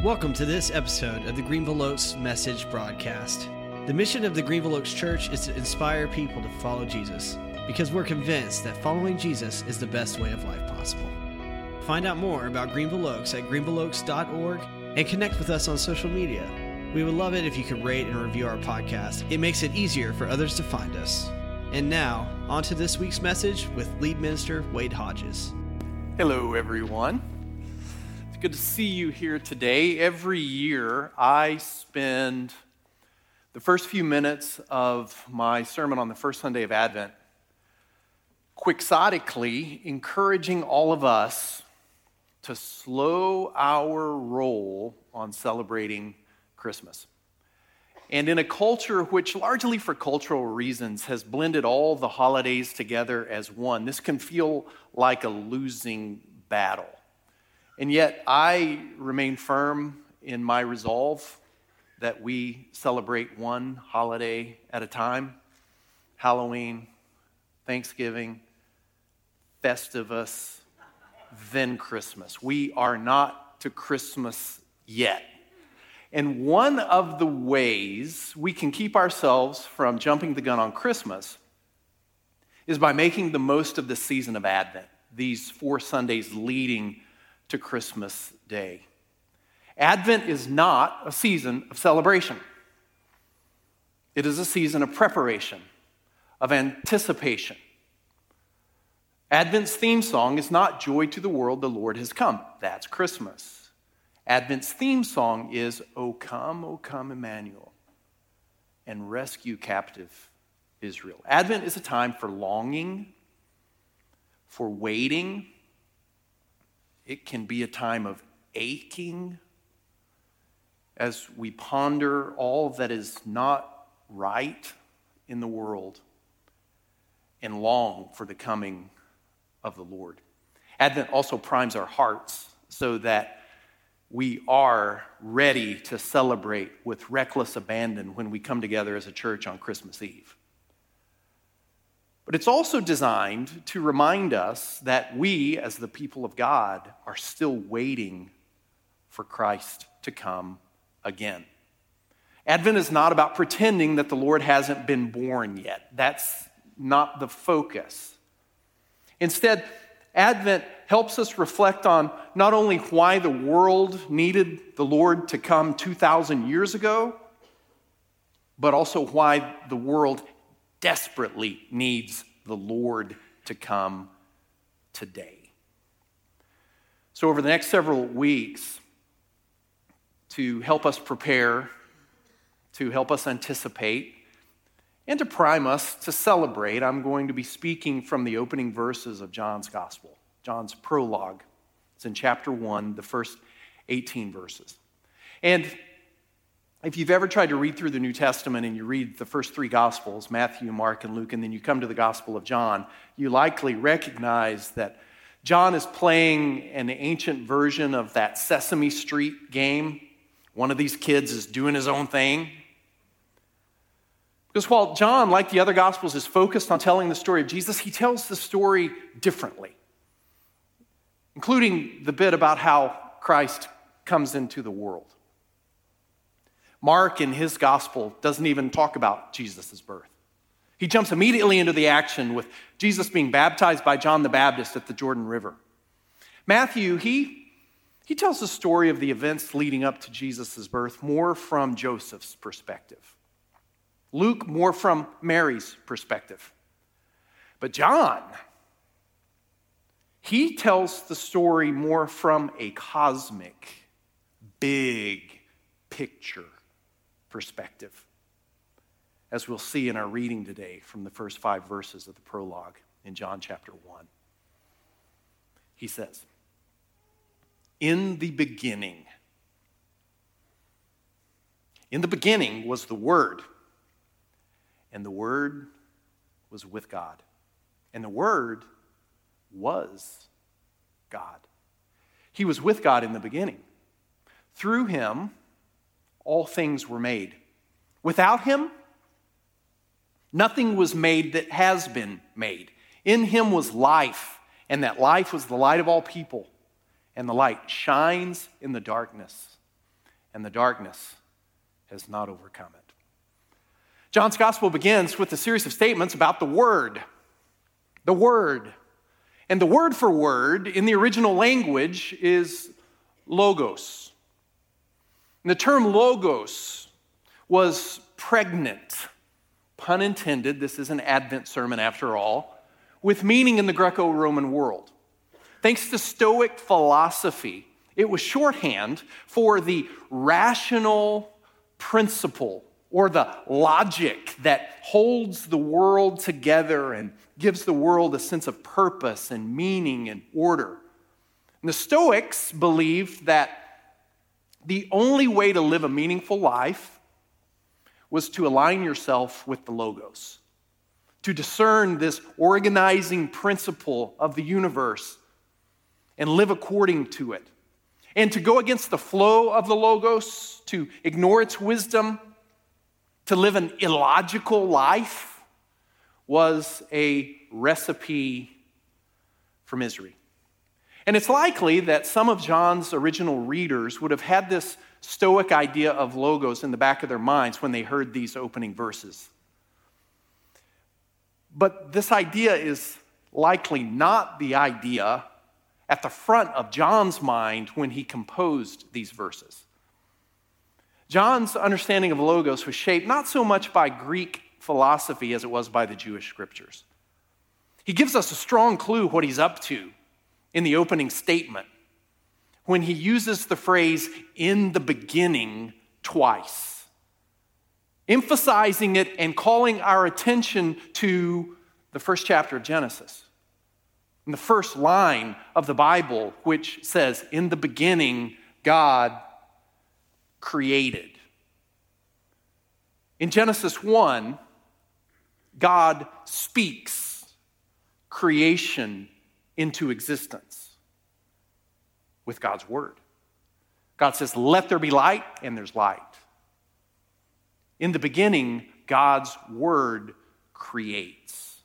Welcome to this episode of the Greenville Oaks Message Broadcast. The mission of the Greenville Oaks Church is to inspire people to follow Jesus because we're convinced that following Jesus is the best way of life possible. Find out more about Greenville Oaks at greenvilleoaks.org and connect with us on social media. We would love it if you could rate and review our podcast. It makes it easier for others to find us. And now, on to this week's message with lead minister Wade Hodges. Hello, everyone. Good to see you here today. Every year, I spend the first few minutes of my sermon on the first Sunday of Advent quixotically encouraging all of us to slow our roll on celebrating Christmas. And in a culture which, largely for cultural reasons, has blended all the holidays together as one, this can feel like a losing battle. And yet, I remain firm in my resolve that we celebrate one holiday at a time Halloween, Thanksgiving, Festivus, then Christmas. We are not to Christmas yet. And one of the ways we can keep ourselves from jumping the gun on Christmas is by making the most of the season of Advent, these four Sundays leading to Christmas Day. Advent is not a season of celebration, it is a season of preparation, of anticipation. Advent's theme song is not Joy to the World, the Lord has come. That's Christmas. Advent's theme song is O come, O come, Emmanuel, and rescue captive Israel. Advent is a time for longing, for waiting. It can be a time of aching as we ponder all that is not right in the world and long for the coming of the Lord. Advent also primes our hearts so that we are ready to celebrate with reckless abandon when we come together as a church on Christmas Eve. But it's also designed to remind us that we, as the people of God, are still waiting for Christ to come again. Advent is not about pretending that the Lord hasn't been born yet. That's not the focus. Instead, Advent helps us reflect on not only why the world needed the Lord to come 2,000 years ago, but also why the world desperately needs the Lord to come today. So, over the next several weeks, to help us prepare, to help us anticipate, and to prime us to celebrate, I'm going to be speaking from the opening verses of John's Gospel, John's prologue. It's in chapter 1, the first 18 verses. And if you've ever tried to read through the New Testament and you read the first three Gospels, Matthew, Mark, and Luke, and then you come to the Gospel of John, you likely recognize that John is playing an ancient version of that Sesame Street game. One of these kids is doing his own thing, because while John, like the other Gospels, is focused on telling the story of Jesus, he tells the story differently, including the bit about how Christ comes into the world. Mark, in his Gospel, doesn't even talk about Jesus' birth. He jumps immediately into the action with Jesus being baptized by John the Baptist at the Jordan River. Matthew, he, he tells the story of the events leading up to Jesus' birth more from Joseph's perspective. Luke more from Mary's perspective. But John, he tells the story more from a cosmic, big picture perspective, as we'll see in our reading today from the first five verses of the prologue in John chapter 1. He says, In the beginning, in the beginning was the Word and the Word was with God. And the Word was God. He was with God in the beginning. Through him, all things were made. Without him, nothing was made that has been made. In him was life, and that life was the light of all people. And the light shines in the darkness, and the darkness has not overcome it. John's gospel begins with a series of statements about the Word. The Word. And the word for word in the original language is logos. And the term logos was pregnant, pun intended, this is an Advent sermon after all, with meaning in the Greco Roman world. Thanks to Stoic philosophy, it was shorthand for the rational principle or the logic that holds the world together and gives the world a sense of purpose and meaning and order. And the Stoics believed that the only way to live a meaningful life was to align yourself with the Logos, to discern this organizing principle of the universe and live according to it. And to go against the flow of the Logos, to ignore its wisdom, to live an illogical life was a recipe for misery. And it's likely that some of John's original readers would have had this Stoic idea of logos in the back of their minds when they heard these opening verses. But this idea is likely not the idea at the front of John's mind when he composed these verses. John's understanding of logos was shaped not so much by Greek philosophy as it was by the Jewish scriptures. He gives us a strong clue what he's up to in the opening statement when he uses the phrase in the beginning twice, emphasizing it and calling our attention to the first chapter of Genesis. In the first line of the Bible, which says, In the beginning, God created. In Genesis 1, God speaks creation into existence with God's word. God says, Let there be light, and there's light. In the beginning, God's word creates.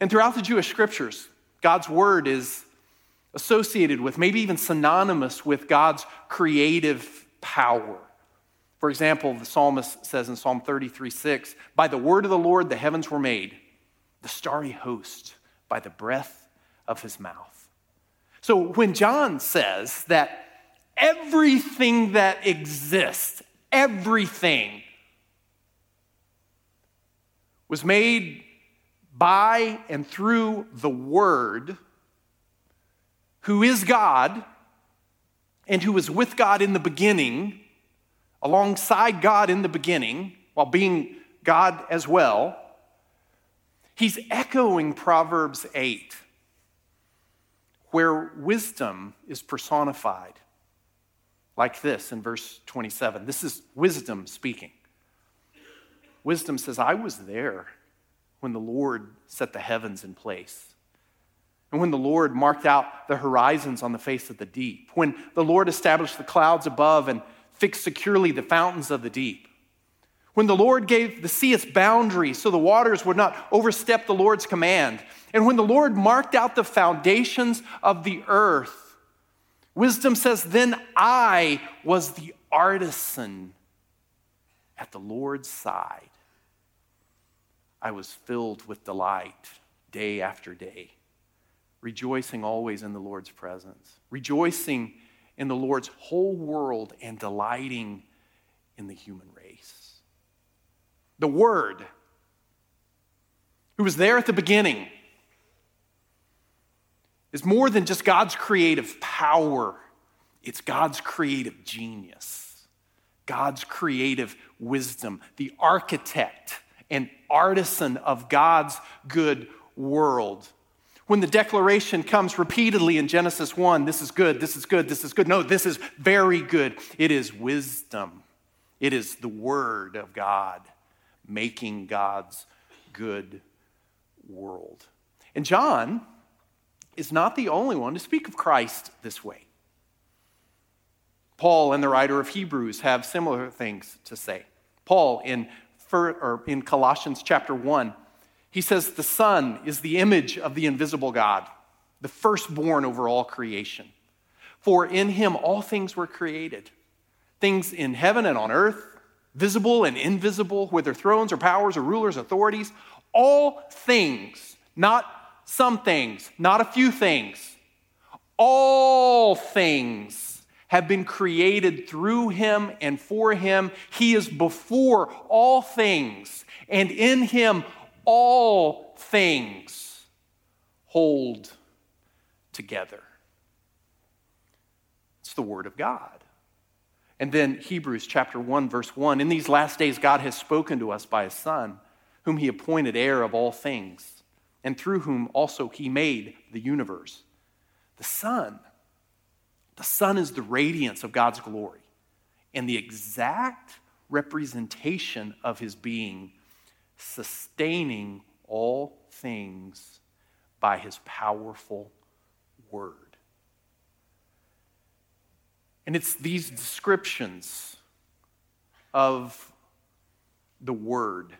And throughout the Jewish scriptures, God's word is associated with, maybe even synonymous with God's creative power. For example, the psalmist says in Psalm 33 6, By the word of the Lord the heavens were made, the starry host by the breath of his mouth. So when John says that everything that exists, everything, was made by and through the Word, who is God, and who was with God in the beginning, alongside God in the beginning, while being God as well, he's echoing Proverbs 8, where wisdom is personified like this in verse 27. This is wisdom speaking. Wisdom says, I was there when the Lord set the heavens in place and when the Lord marked out the horizons on the face of the deep, when the Lord established the clouds above and fixed securely the fountains of the deep, when the Lord gave the sea its boundaries so the waters would not overstep the Lord's command, and when the Lord marked out the foundations of the earth, wisdom says, Then I was the artisan at the Lord's side. I was filled with delight day after day rejoicing always in the Lord's presence, rejoicing in the Lord's whole world, and delighting in the human race. The Word, who was there at the beginning, is more than just God's creative power, it's God's creative genius, God's creative wisdom, the architect and artisan of God's good world when the declaration comes repeatedly in Genesis 1 this is good, this is good, this is good. No, this is very good. It is wisdom, it is the Word of God making God's good world. And John is not the only one to speak of Christ this way. Paul and the writer of Hebrews have similar things to say. Paul in, in Colossians chapter 1 he says the Son is the image of the invisible God, the firstborn over all creation. For in him all things were created things in heaven and on earth, visible and invisible, whether thrones or powers or rulers, authorities, all things, not some things, not a few things, all things have been created through him and for him. He is before all things, and in him all things hold together. It's the Word of God. And then Hebrews chapter 1, verse 1 In these last days, God has spoken to us by His Son, whom He appointed heir of all things, and through whom also He made the universe. The Son, the Son is the radiance of God's glory and the exact representation of His being, sustaining all things by His powerful word. And it's these descriptions of the Word,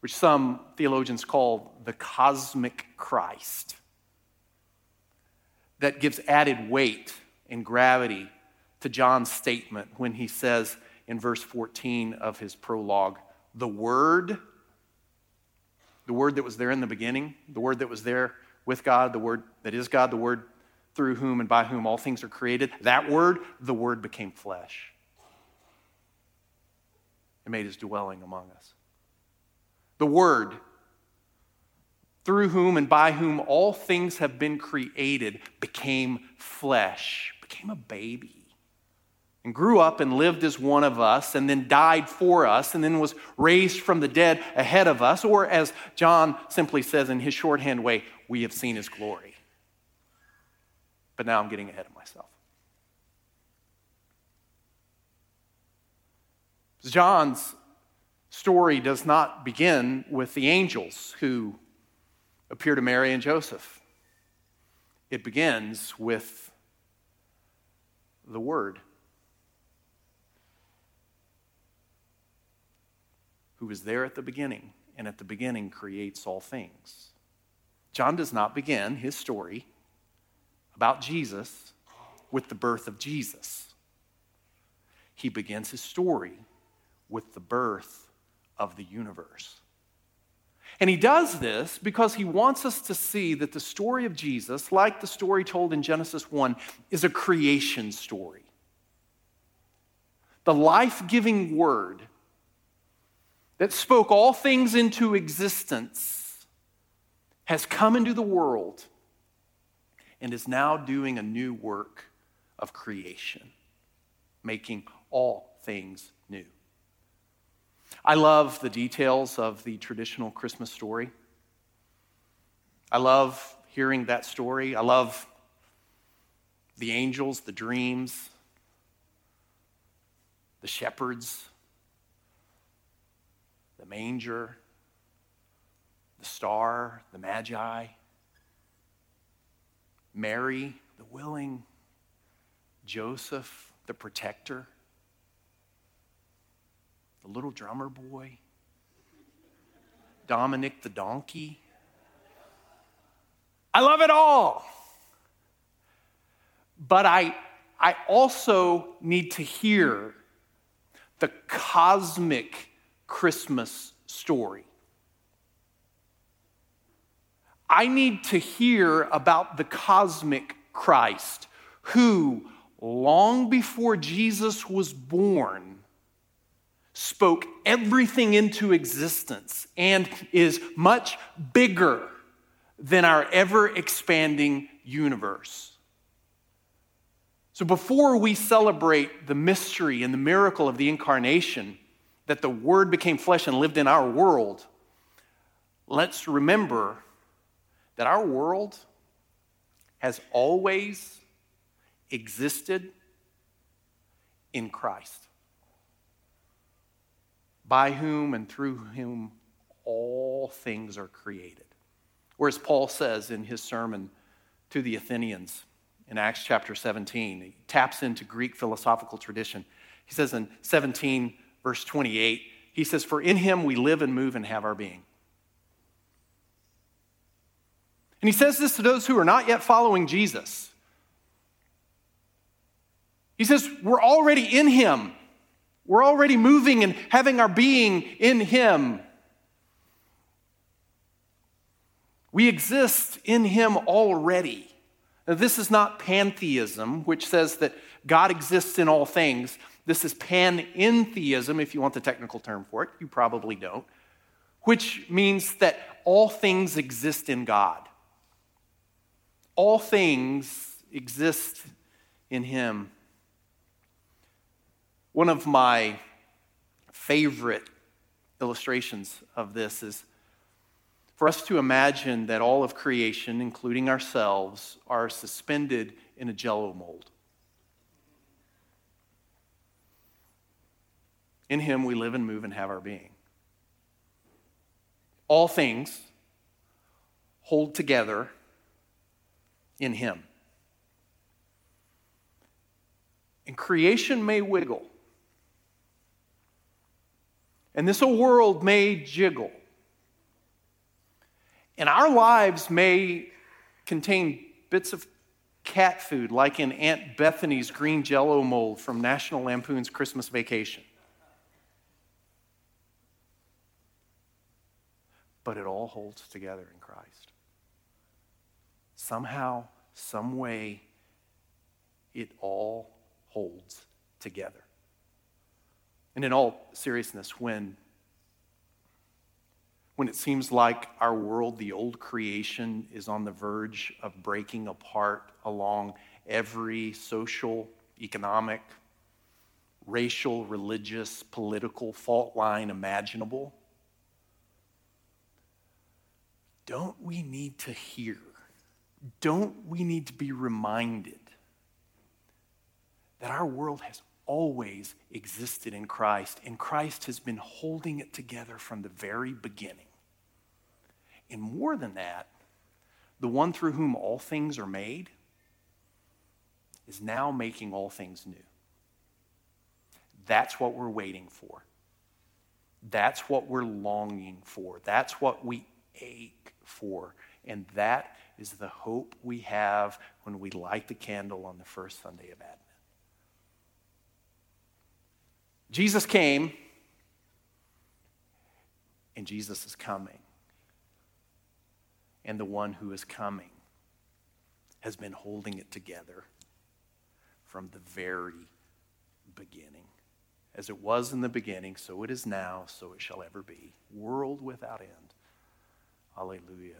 which some theologians call the cosmic Christ, that gives added weight and gravity to John's statement when he says in verse 14 of his prologue, the Word, the Word that was there in the beginning, the Word that was there with God, the Word that is God, the Word through whom and by whom all things are created, that word, the word became flesh and made his dwelling among us. The word, through whom and by whom all things have been created, became flesh, became a baby and grew up and lived as one of us, and then died for us, and then was raised from the dead ahead of us, or as John simply says in his shorthand way, we have seen his glory. But now I'm getting ahead of myself. John's story does not begin with the angels who appear to Mary and Joseph. It begins with the Word, who was there at the beginning, and at the beginning creates all things. John does not begin his story about Jesus with the birth of Jesus. He begins his story with the birth of the universe. And he does this because he wants us to see that the story of Jesus, like the story told in Genesis 1, is a creation story. The life giving word that spoke all things into existence has come into the world and is now doing a new work of creation, making all things new. I love the details of the traditional Christmas story. I love hearing that story. I love the angels, the dreams, the shepherds, the manger, the star, the magi. Mary, the willing, Joseph, the protector, the little drummer boy, Dominic the donkey. I love it all. But I, I also need to hear the cosmic Christmas story. I need to hear about the cosmic Christ who, long before Jesus was born, spoke everything into existence and is much bigger than our ever expanding universe. So, before we celebrate the mystery and the miracle of the incarnation, that the Word became flesh and lived in our world, let's remember that our world has always existed in Christ, by whom and through whom all things are created. Whereas Paul says in his sermon to the Athenians in Acts chapter 17, he taps into Greek philosophical tradition. He says in 17, verse 28, he says, For in him we live and move and have our being. And he says this to those who are not yet following Jesus. He says, We're already in Him. We're already moving and having our being in Him. We exist in Him already. Now, this is not pantheism, which says that God exists in all things. This is panentheism, if you want the technical term for it. You probably don't, which means that all things exist in God. All things exist in Him. One of my favorite illustrations of this is for us to imagine that all of creation, including ourselves, are suspended in a jello mold. In Him we live and move and have our being. All things hold together in Him. And creation may wiggle, and this world may jiggle. And our lives may contain bits of cat food, like in Aunt Bethany's green jello mold from National Lampoon's Christmas Vacation. But it all holds together in Christ. Somehow, some way, it all holds together. And in all seriousness, when when it seems like our world, the old creation, is on the verge of breaking apart along every social, economic, racial, religious, political fault line imaginable, don't we need to hear? Don't we need to be reminded that our world has always existed in Christ, and Christ has been holding it together from the very beginning? And more than that, the one through whom all things are made is now making all things new. That's what we're waiting for. That's what we're longing for. That's what we ache for. And that is the hope we have when we light the candle on the first Sunday of Advent. Jesus came, and Jesus is coming and the one who is coming has been holding it together from the very beginning. As it was in the beginning, so it is now, so it shall ever be. World without end. Alleluia.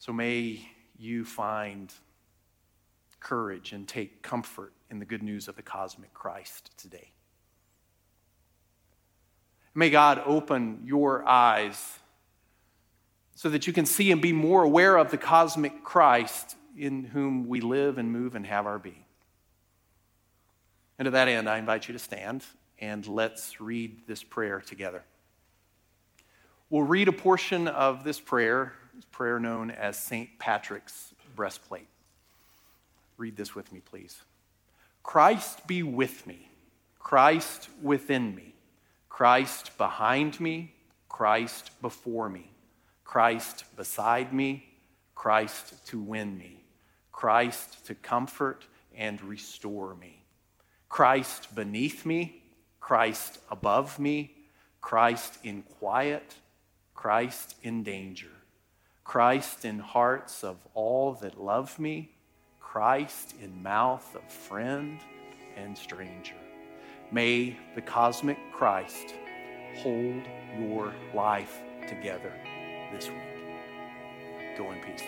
So may you find courage and take comfort in the good news of the cosmic Christ today. May God open your eyes so that you can see and be more aware of the cosmic Christ in whom we live and move and have our being. And to that end, I invite you to stand and let's read this prayer together. We'll read a portion of this prayer, prayer known as St. Patrick's breastplate. Read this with me, please. Christ be with me, Christ within me, Christ behind me, Christ before me. Christ beside me, Christ to win me, Christ to comfort and restore me, Christ beneath me, Christ above me, Christ in quiet, Christ in danger, Christ in hearts of all that love me, Christ in mouth of friend and stranger. May the cosmic Christ hold your life together this week. Go in peace.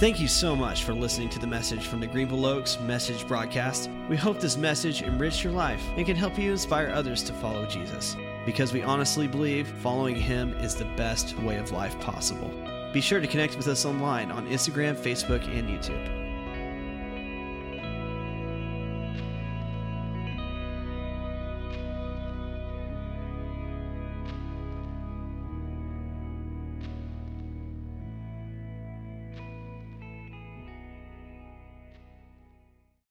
Thank you so much for listening to the message from the Greenville Oaks Message Broadcast. We hope this message enriched your life and can help you inspire others to follow Jesus because we honestly believe following Him is the best way of life possible. Be sure to connect with us online on Instagram, Facebook, and YouTube.